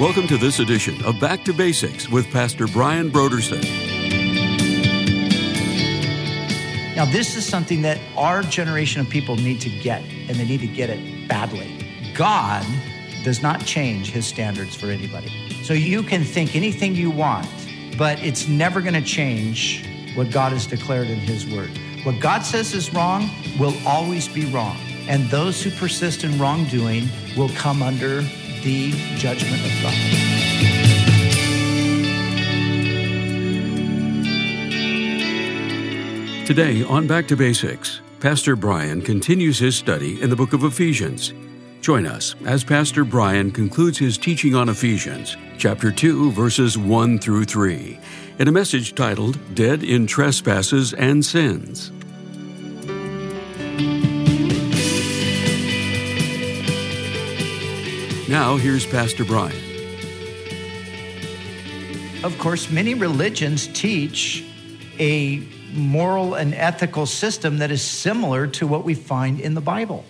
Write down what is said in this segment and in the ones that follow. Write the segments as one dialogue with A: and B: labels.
A: Welcome to this edition of Back to Basics with Pastor Brian Brodersen.
B: Now, this is something that our generation of people need to get, and they need to get it badly. God does not change his standards for anybody. So you can think anything you want, but it's never going to change what God has declared in his word. What God says is wrong will always be wrong. And those who persist in wrongdoing will come under the judgment of God.
A: Today on Back to Basics, Pastor Brian continues his study in the book of Ephesians. Join us as Pastor Brian concludes his teaching on Ephesians, chapter 2, verses 1 through 3, in a message titled Dead in Trespasses and Sins. Now, here's Pastor Brian.
B: Of course, many religions teach a moral and ethical system that is similar to what we find in the Bible.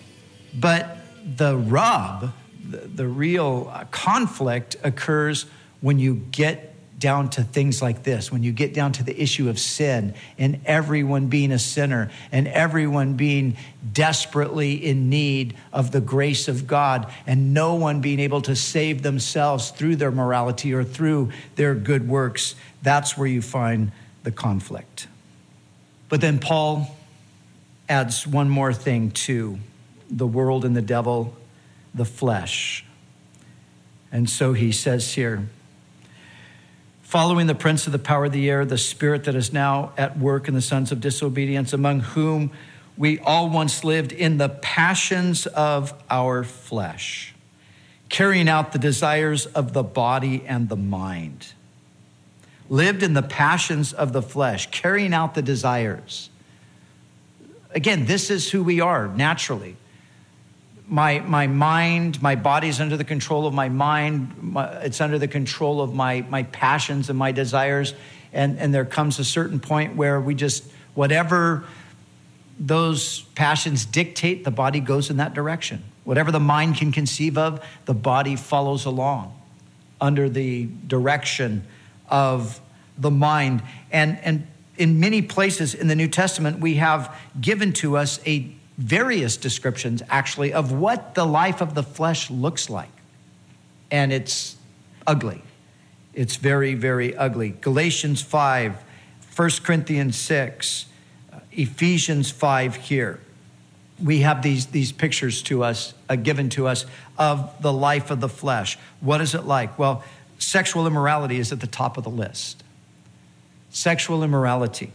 B: But the rub, the, the real conflict occurs when you get down to things like this, when you get down to the issue of sin and everyone being a sinner and everyone being desperately in need of the grace of God and no one being able to save themselves through their morality or through their good works, that's where you find the conflict. But then Paul adds one more thing to the world and the devil, the flesh. And so he says here, following the prince of the power of the air, the spirit that is now at work in the sons of disobedience, among whom we all once lived in the passions of our flesh, carrying out the desires of the body and the mind lived in the passions of the flesh, carrying out the desires. Again, this is who we are naturally. My, my mind, my body's under the control of my mind. My, it's under the control of my, my passions and my desires. And, and there comes a certain point where we just, whatever those passions dictate, the body goes in that direction. Whatever the mind can conceive of, the body follows along under the direction of the mind. And, and in many places in the New Testament, we have given to us a various descriptions actually of what the life of the flesh looks like. And it's ugly. It's very, very ugly. Galatians 5, 1 Corinthians 6, Ephesians 5 here. We have these, these pictures to us, uh, given to us, of the life of the flesh. What is it like? Well, sexual immorality is at the top of the list. Sexual immorality.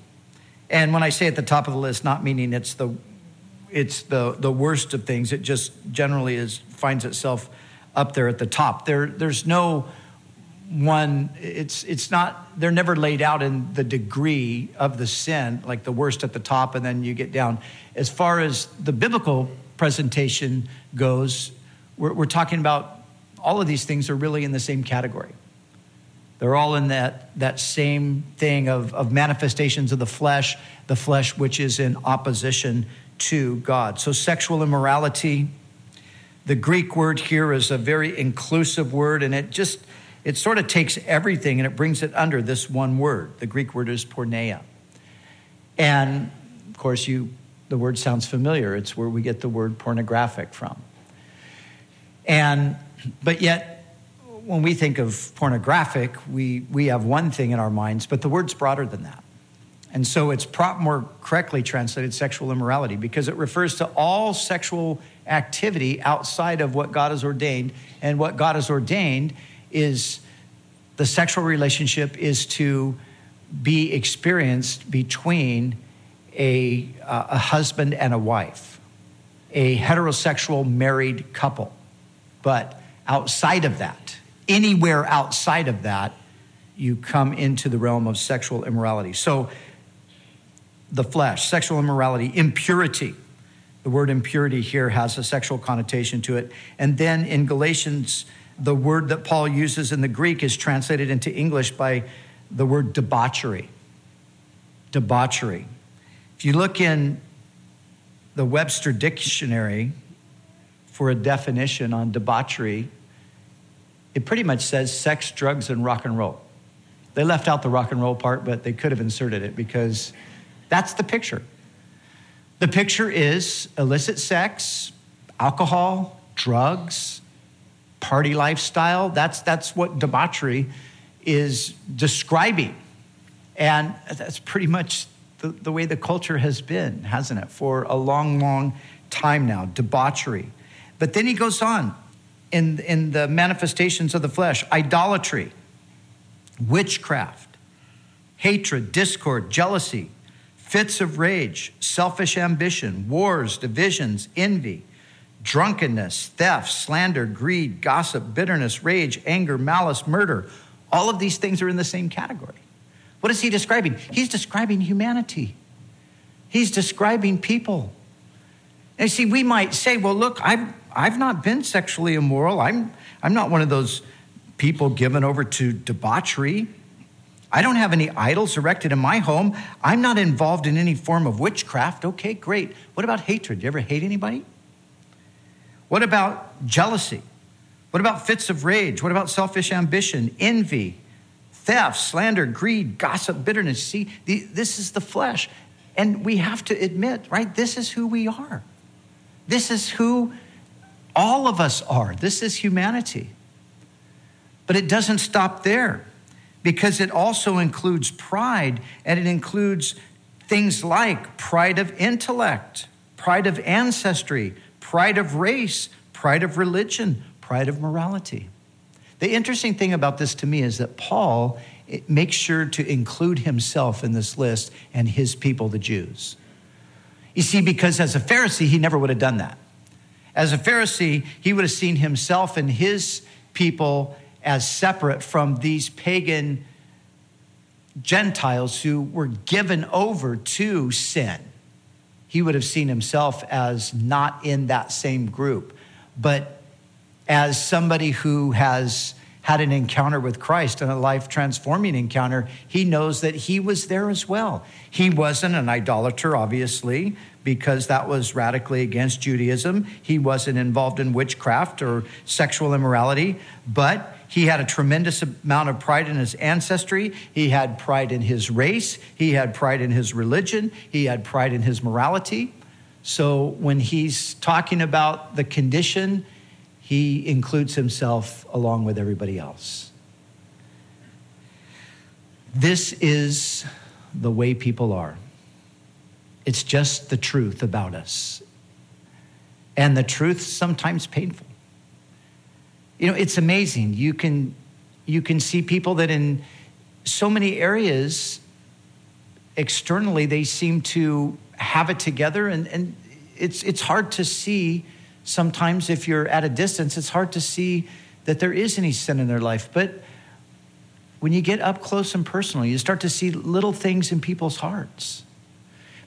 B: And when I say at the top of the list, not meaning it's the it's the, the worst of things. It just generally is finds itself up there at the top. There, there's no one, it's, it's not, they're never laid out in the degree of the sin, like the worst at the top, and then you get down. As far as the biblical presentation goes, we're, we're talking about all of these things are really in the same category. They're all in that, that same thing of, of manifestations of the flesh, the flesh which is in opposition to God. So, sexual immorality, the Greek word here is a very inclusive word, and it just, it sort of takes everything and it brings it under this one word. The Greek word is porneia. And of course, you, the word sounds familiar. It's where we get the word pornographic from. And, but yet, when we think of pornographic, we, we have one thing in our minds, but the word's broader than that. And so it's prop more correctly translated sexual immorality because it refers to all sexual activity outside of what God has ordained. And what God has ordained is the sexual relationship is to be experienced between a, uh, a husband and a wife, a heterosexual married couple. But outside of that, anywhere outside of that, you come into the realm of sexual immorality. So the flesh, sexual immorality, impurity. The word impurity here has a sexual connotation to it. And then in Galatians, the word that Paul uses in the Greek is translated into English by the word debauchery. Debauchery. If you look in the Webster Dictionary for a definition on debauchery, it pretty much says sex, drugs, and rock and roll. They left out the rock and roll part, but they could have inserted it because that's the picture. The picture is illicit sex, alcohol, drugs, party lifestyle. That's, that's what debauchery is describing. And that's pretty much the, the way the culture has been, hasn't it, for a long, long time now debauchery. But then he goes on in, in the manifestations of the flesh idolatry, witchcraft, hatred, discord, jealousy, fits of rage, selfish ambition, wars, divisions, envy, drunkenness, theft, slander, greed, gossip, bitterness, rage, anger, malice, murder. All of these things are in the same category. What is he describing? He's describing humanity. He's describing people. And see, we might say, well, look, I've, I've not been sexually immoral. I'm, I'm not one of those people given over to debauchery. I don't have any idols erected in my home. I'm not involved in any form of witchcraft. Okay, great. What about hatred? Do you ever hate anybody? What about jealousy? What about fits of rage? What about selfish ambition, envy, theft, slander, greed, gossip, bitterness. See, the, this is the flesh. And we have to admit, right, this is who we are. This is who all of us are. This is humanity. But it doesn't stop there because it also includes pride and it includes things like pride of intellect, pride of ancestry, pride of race, pride of religion, pride of morality. The interesting thing about this to me is that Paul makes sure to include himself in this list and his people, the Jews. You see, because as a Pharisee, he never would have done that. As a Pharisee, he would have seen himself and his people as separate from these pagan Gentiles who were given over to sin. He would have seen himself as not in that same group. But as somebody who has had an encounter with Christ and a life transforming encounter, he knows that he was there as well. He wasn't an idolater, obviously, because that was radically against Judaism. He wasn't involved in witchcraft or sexual immorality, but he had a tremendous amount of pride in his ancestry. He had pride in his race. He had pride in his religion. He had pride in his morality. So when he's talking about the condition he includes himself along with everybody else. This is the way people are. It's just the truth about us. And the truth sometimes painful. You know, it's amazing. You can you can see people that in so many areas externally they seem to have it together and, and it's it's hard to see sometimes if you're at a distance, it's hard to see that there is any sin in their life. But when you get up close and personal, you start to see little things in people's hearts.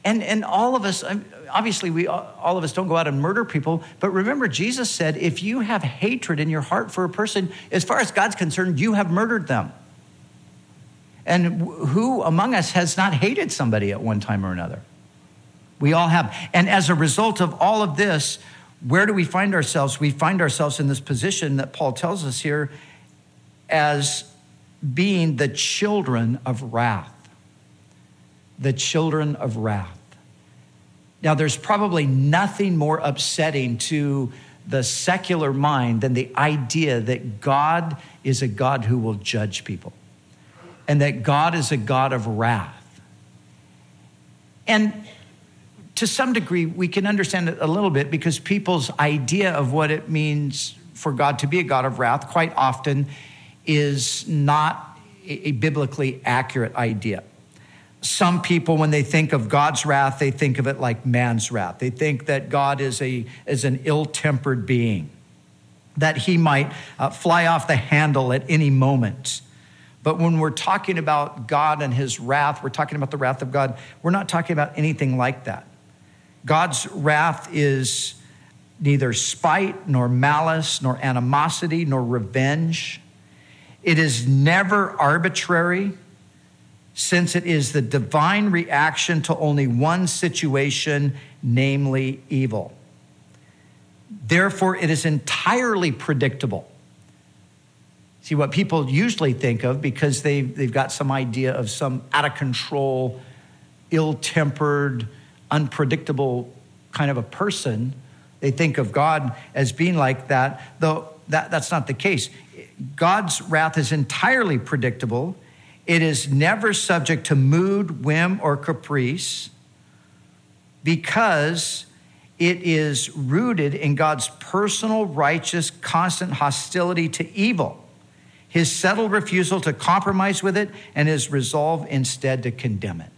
B: And, and all of us, um, obviously, we all of us don't go out and murder people, but remember, Jesus said, if you have hatred in your heart for a person, as far as God's concerned, you have murdered them. And who among us has not hated somebody at one time or another? We all have. And as a result of all of this, where do we find ourselves? We find ourselves in this position that Paul tells us here as being the children of wrath. The children of wrath. Now, there's probably nothing more upsetting to the secular mind than the idea that God is a God who will judge people and that God is a God of wrath. And to some degree, we can understand it a little bit because people's idea of what it means for God to be a God of wrath quite often is not a biblically accurate idea. Some people, when they think of God's wrath, they think of it like man's wrath. They think that God is, a, is an ill tempered being, that he might uh, fly off the handle at any moment. But when we're talking about God and his wrath, we're talking about the wrath of God, we're not talking about anything like that. God's wrath is neither spite, nor malice, nor animosity, nor revenge. It is never arbitrary, since it is the divine reaction to only one situation, namely evil. Therefore, it is entirely predictable See, what people usually think of because they, they've got some idea of some out of control, ill tempered, unpredictable kind of a person, they think of God as being like that, though that, that's not the case. God's wrath is entirely predictable. It is never subject to mood, whim, or caprice because it is rooted in God's personal, righteous, constant hostility to evil, his settled refusal to compromise with it, and his resolve instead to condemn it.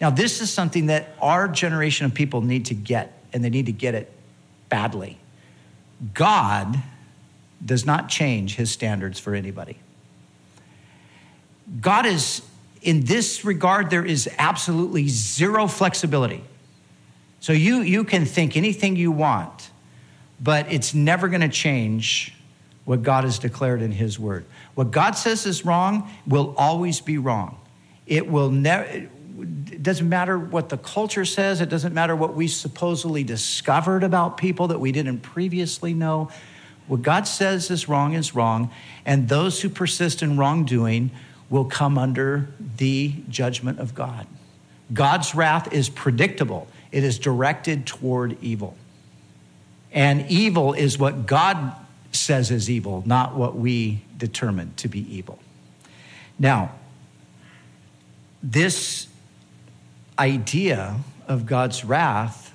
B: Now, this is something that our generation of people need to get, and they need to get it badly. God does not change his standards for anybody. God is, in this regard, there is absolutely zero flexibility. So you, you can think anything you want, but it's never going to change what God has declared in his word. What God says is wrong will always be wrong. It will never, it doesn't matter what the culture says, it doesn't matter what we supposedly discovered about people that we didn't previously know. What God says is wrong is wrong, and those who persist in wrongdoing will come under the judgment of God. God's wrath is predictable, it is directed toward evil. And evil is what God says is evil, not what we determine to be evil. Now, this idea of God's wrath,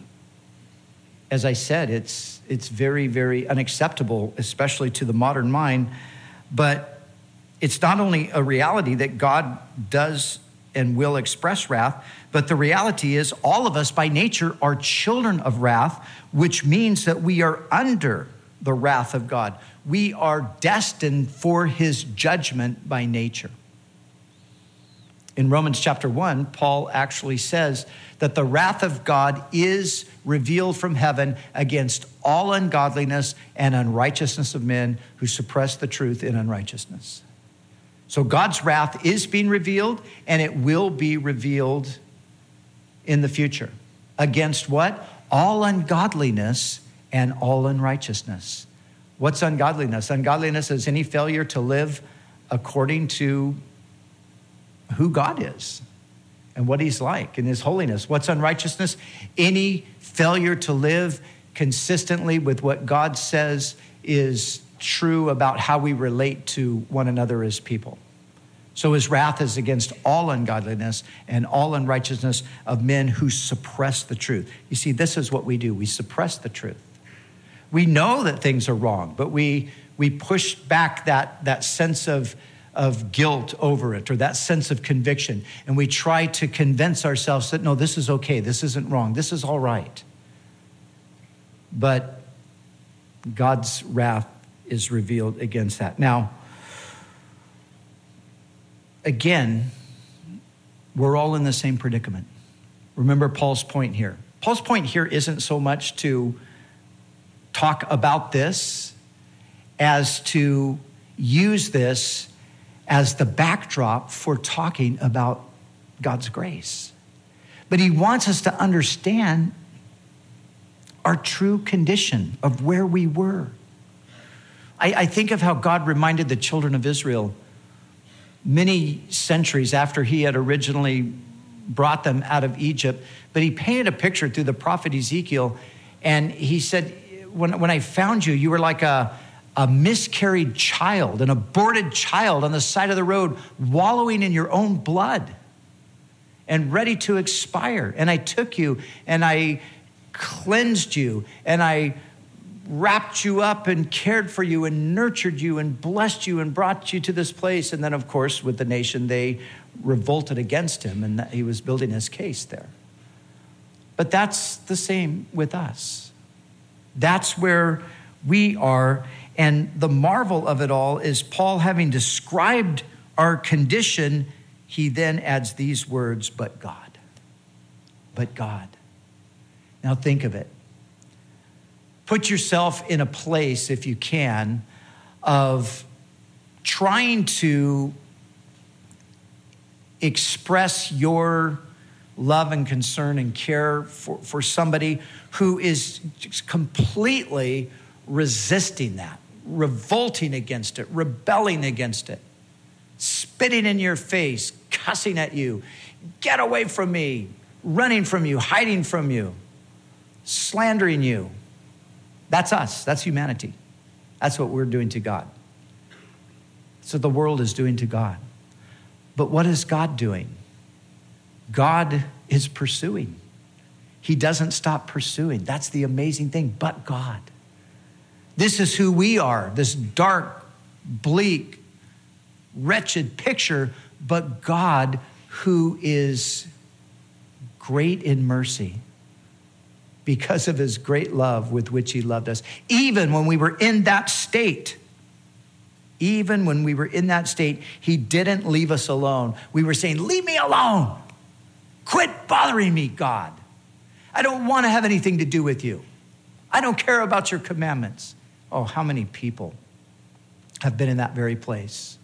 B: as I said, it's, it's very, very unacceptable, especially to the modern mind. But it's not only a reality that God does and will express wrath, but the reality is all of us by nature are children of wrath, which means that we are under the wrath of God. We are destined for his judgment by nature. In Romans chapter 1, Paul actually says that the wrath of God is revealed from heaven against all ungodliness and unrighteousness of men who suppress the truth in unrighteousness. So God's wrath is being revealed and it will be revealed in the future. Against what? All ungodliness and all unrighteousness. What's ungodliness? Ungodliness is any failure to live according to who God is and what he's like and his holiness. What's unrighteousness? Any failure to live consistently with what God says is true about how we relate to one another as people. So his wrath is against all ungodliness and all unrighteousness of men who suppress the truth. You see, this is what we do we suppress the truth. We know that things are wrong, but we, we push back that, that sense of of guilt over it or that sense of conviction. And we try to convince ourselves that no, this is okay, this isn't wrong, this is all right. But God's wrath is revealed against that. Now, again, we're all in the same predicament. Remember Paul's point here. Paul's point here isn't so much to talk about this as to use this as the backdrop for talking about God's grace. But he wants us to understand our true condition of where we were. I, I, think of how God reminded the children of Israel many centuries after he had originally brought them out of Egypt. But he painted a picture through the prophet Ezekiel, and he said, When, when I found you, you were like a a miscarried child, an aborted child on the side of the road, wallowing in your own blood and ready to expire. And I took you and I cleansed you and I wrapped you up and cared for you and nurtured you and blessed you and brought you to this place. And then, of course, with the nation, they revolted against him and he was building his case there. But that's the same with us. That's where we are and the marvel of it all is Paul, having described our condition, he then adds these words, but God. But God. Now think of it. Put yourself in a place, if you can, of trying to express your love and concern and care for, for somebody who is completely resisting that revolting against it, rebelling against it, spitting in your face, cussing at you, get away from me, running from you, hiding from you, slandering you. That's us, that's humanity. That's what we're doing to God. So the world is doing to God. But what is God doing? God is pursuing. He doesn't stop pursuing. That's the amazing thing. But God. This is who we are this dark, bleak, wretched picture, but God who is great in mercy because of his great love with which he loved us. Even when we were in that state, even when we were in that state, he didn't leave us alone. We were saying, Leave me alone. Quit bothering me, God. I don't want to have anything to do with you. I don't care about your commandments. Oh, how many people have been in that very place?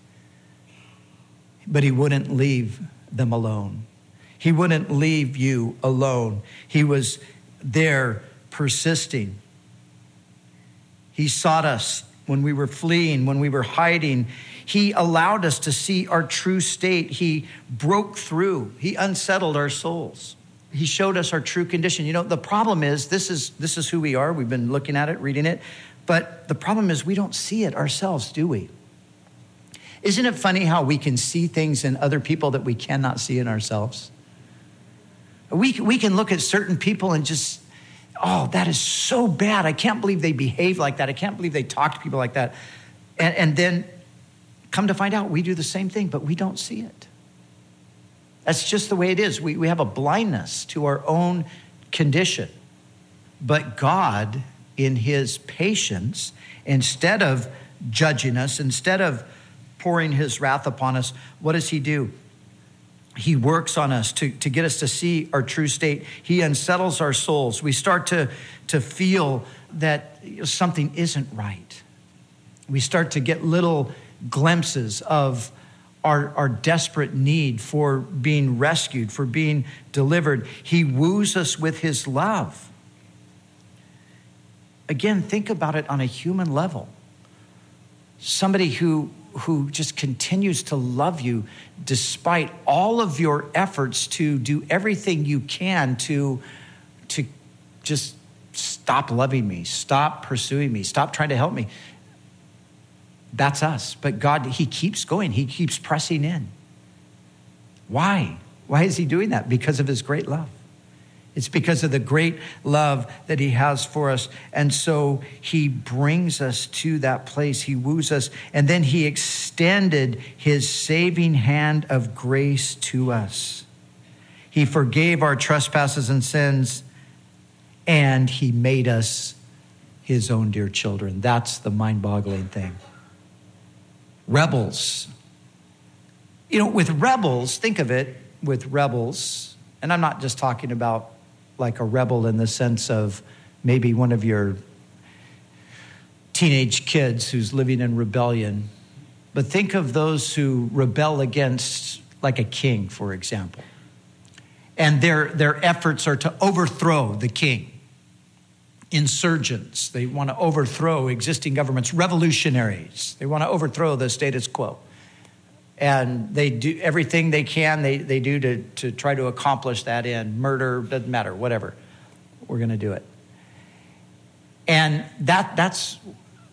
B: But he wouldn't leave them alone. He wouldn't leave you alone. He was there persisting. He sought us when we were fleeing, when we were hiding. He allowed us to see our true state. He broke through, He unsettled our souls. He showed us our true condition. You know, the problem is this is this is who we are. We've been looking at it, reading it, but the problem is we don't see it ourselves, do we? Isn't it funny how we can see things in other people that we cannot see in ourselves? We, we can look at certain people and just, oh, that is so bad. I can't believe they behave like that. I can't believe they talk to people like that. And, and then come to find out, we do the same thing, but we don't see it. That's just the way it is. We, we have a blindness to our own condition. But God, in His patience, instead of judging us, instead of pouring His wrath upon us, what does He do? He works on us to, to get us to see our true state. He unsettles our souls. We start to, to feel that something isn't right. We start to get little glimpses of our, our desperate need for being rescued, for being delivered. He woos us with his love. Again, think about it on a human level. Somebody who who just continues to love you despite all of your efforts to do everything you can to, to just stop loving me, stop pursuing me, stop trying to help me. That's us. But God, He keeps going, He keeps pressing in. Why? Why is He doing that? Because of His great love. It's because of the great love that he has for us. And so he brings us to that place. He woos us. And then he extended his saving hand of grace to us. He forgave our trespasses and sins, and he made us his own dear children. That's the mind boggling thing. Rebels. You know, with rebels, think of it with rebels, and I'm not just talking about like a rebel in the sense of maybe one of your teenage kids who's living in rebellion. But think of those who rebel against, like a king, for example. And their, their efforts are to overthrow the king. Insurgents, they want to overthrow existing governments. Revolutionaries, they want to overthrow the status quo and they do everything they can they, they do to, to try to accomplish that end. Murder doesn't matter whatever. We're going to do it. And that that's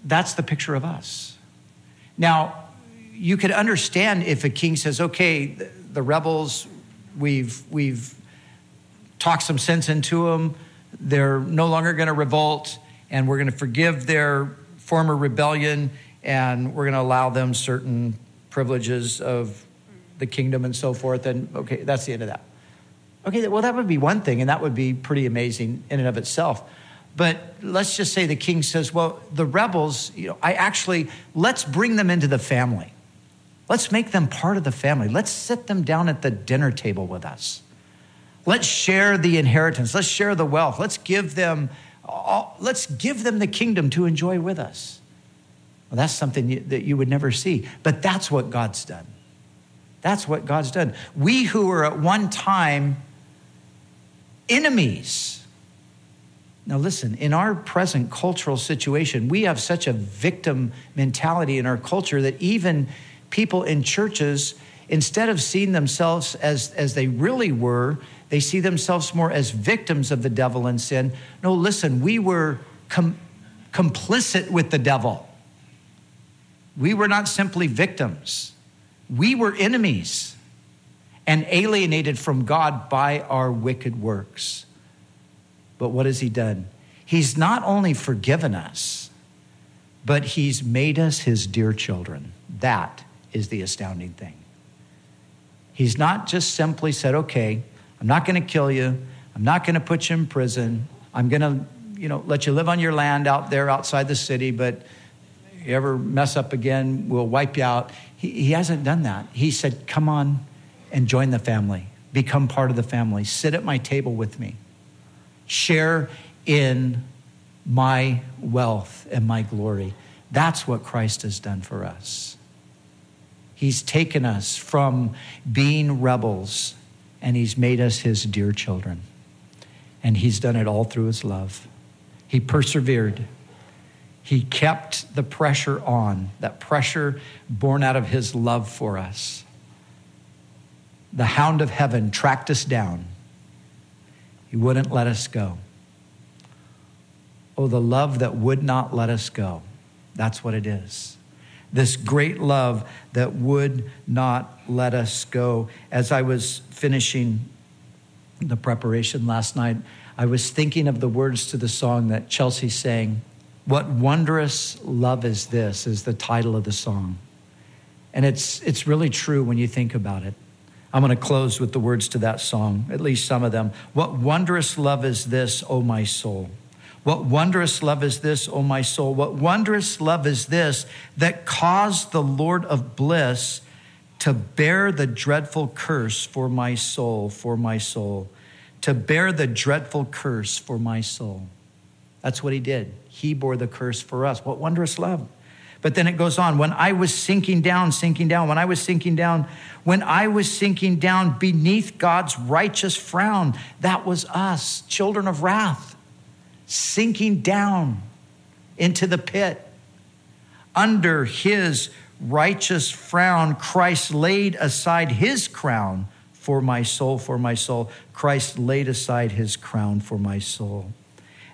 B: that's the picture of us. Now you could understand if a king says okay the, the rebels we've we've talked some sense into them they're no longer going to revolt and we're going to forgive their former rebellion and we're going to allow them certain privileges of the kingdom and so forth. And okay, that's the end of that. Okay, well, that would be one thing, and that would be pretty amazing in and of itself. But let's just say the king says, well, the rebels, you know, I actually, let's bring them into the family. Let's make them part of the family. Let's sit them down at the dinner table with us. Let's share the inheritance. Let's share the wealth. Let's give them, all, let's give them the kingdom to enjoy with us. Well, that's something you, that you would never see. But that's what God's done. That's what God's done. We who were at one time enemies, Now, listen, in our present cultural situation, we have such a victim mentality in our culture that even people in churches, instead of seeing themselves as, as they really were, they see themselves more as victims of the devil and sin. No, listen, we were com- complicit with the devil. We were not simply victims, we were enemies and alienated from God by our wicked works. But what has He done? He's not only forgiven us, but He's made us His dear children. That is the astounding thing. He's not just simply said, okay, I'm not going to kill you. I'm not going to put you in prison. I'm going to, you know, let you live on your land out there outside the city, but you ever mess up again, we'll wipe you out. He, he hasn't done that. He said, come on and join the family, become part of the family, sit at my table with me, share in my wealth and my glory. That's what Christ has done for us. He's taken us from being rebels and He's made us His dear children. And He's done it all through His love. He persevered. He kept the pressure on, that pressure born out of His love for us. The hound of heaven tracked us down. He wouldn't let us go. Oh, the love that would not let us go. That's what it is this great love that would not let us go. As I was finishing the preparation last night, I was thinking of the words to the song that Chelsea sang. What wondrous love is this, is the title of the song. And it's, it's really true when you think about it. I'm going to close with the words to that song, at least some of them. What wondrous love is this, O my soul? What wondrous love is this, O my soul? What wondrous love is this that caused the Lord of bliss to bear the dreadful curse for my soul, for my soul, to bear the dreadful curse for my soul. That's what he did. He bore the curse for us. What wondrous love. But then it goes on. When I was sinking down, sinking down, when I was sinking down, when I was sinking down beneath God's righteous frown, that was us, children of wrath sinking down into the pit. Under his righteous frown, Christ laid aside his crown for my soul, for my soul. Christ laid aside his crown for my soul.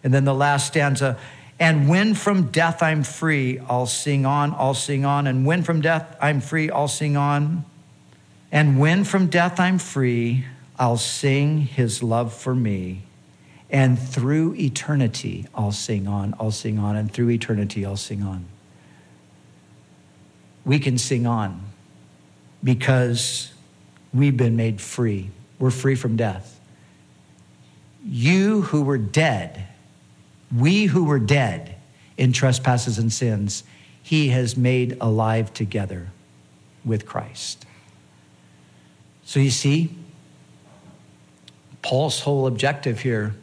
B: And then the last stanza, and when from death I'm free, I'll sing on, I'll sing on. And when from death I'm free, I'll sing on. And when from death I'm free, I'll sing his love for me. And through eternity, I'll sing on, I'll sing on, and through eternity, I'll sing on. We can sing on because we've been made free. We're free from death. You who were dead, we who were dead in trespasses and sins, he has made alive together with Christ. So you see, Paul's whole objective here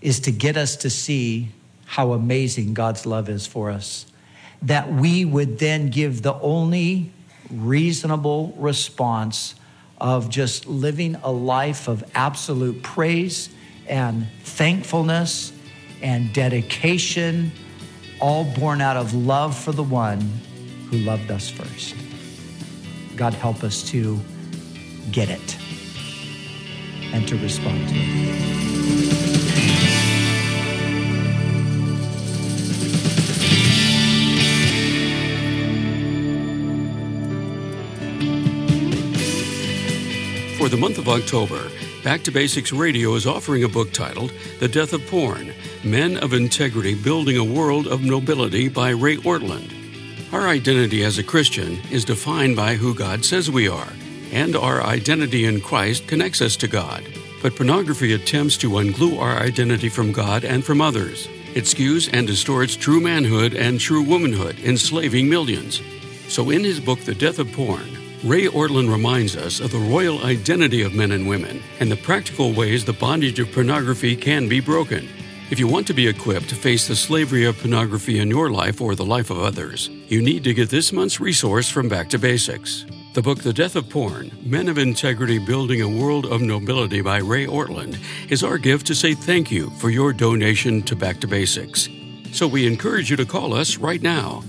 B: is to get us to see how amazing God's love is for us. That we would then give the only reasonable response of just living a life of absolute praise and thankfulness and dedication, all born out of love for the one who loved us first. God help us to get it and to respond to it.
A: For the month of October, Back to Basics Radio is offering a book titled The Death of Porn Men of Integrity Building a World of Nobility by Ray Ortlund. Our identity as a Christian is defined by who God says we are, and our identity in Christ connects us to God. But pornography attempts to unglue our identity from God and from others. It skews and distorts true manhood and true womanhood, enslaving millions. So, in his book, The Death of Porn, Ray Ortlund reminds us of the royal identity of men and women and the practical ways the bondage of pornography can be broken. If you want to be equipped to face the slavery of pornography in your life or the life of others, you need to get this month's resource from Back to Basics. The book The Death of Porn Men of Integrity Building a World of Nobility by Ray Ortlund is our gift to say thank you for your donation to Back to Basics. So we encourage you to call us right now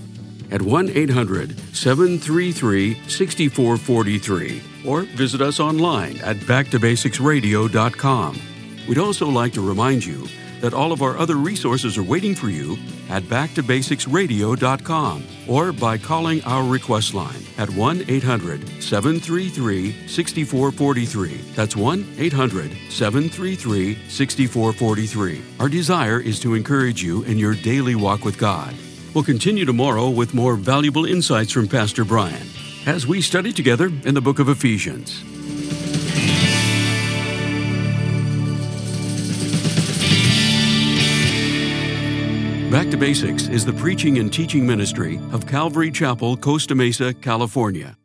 A: at 1 800 733 6443 or visit us online at backtobasicsradio.com. We'd also like to remind you that all of our other resources are waiting for you at backtobasicsradio.com or by calling our request line at 1 800 733 6443. That's 1 800 733 6443. Our desire is to encourage you in your daily walk with God. We'll continue tomorrow with more valuable insights from Pastor Brian as we study together in the book of Ephesians. Back to Basics is the preaching and teaching ministry of Calvary Chapel, Costa Mesa, California.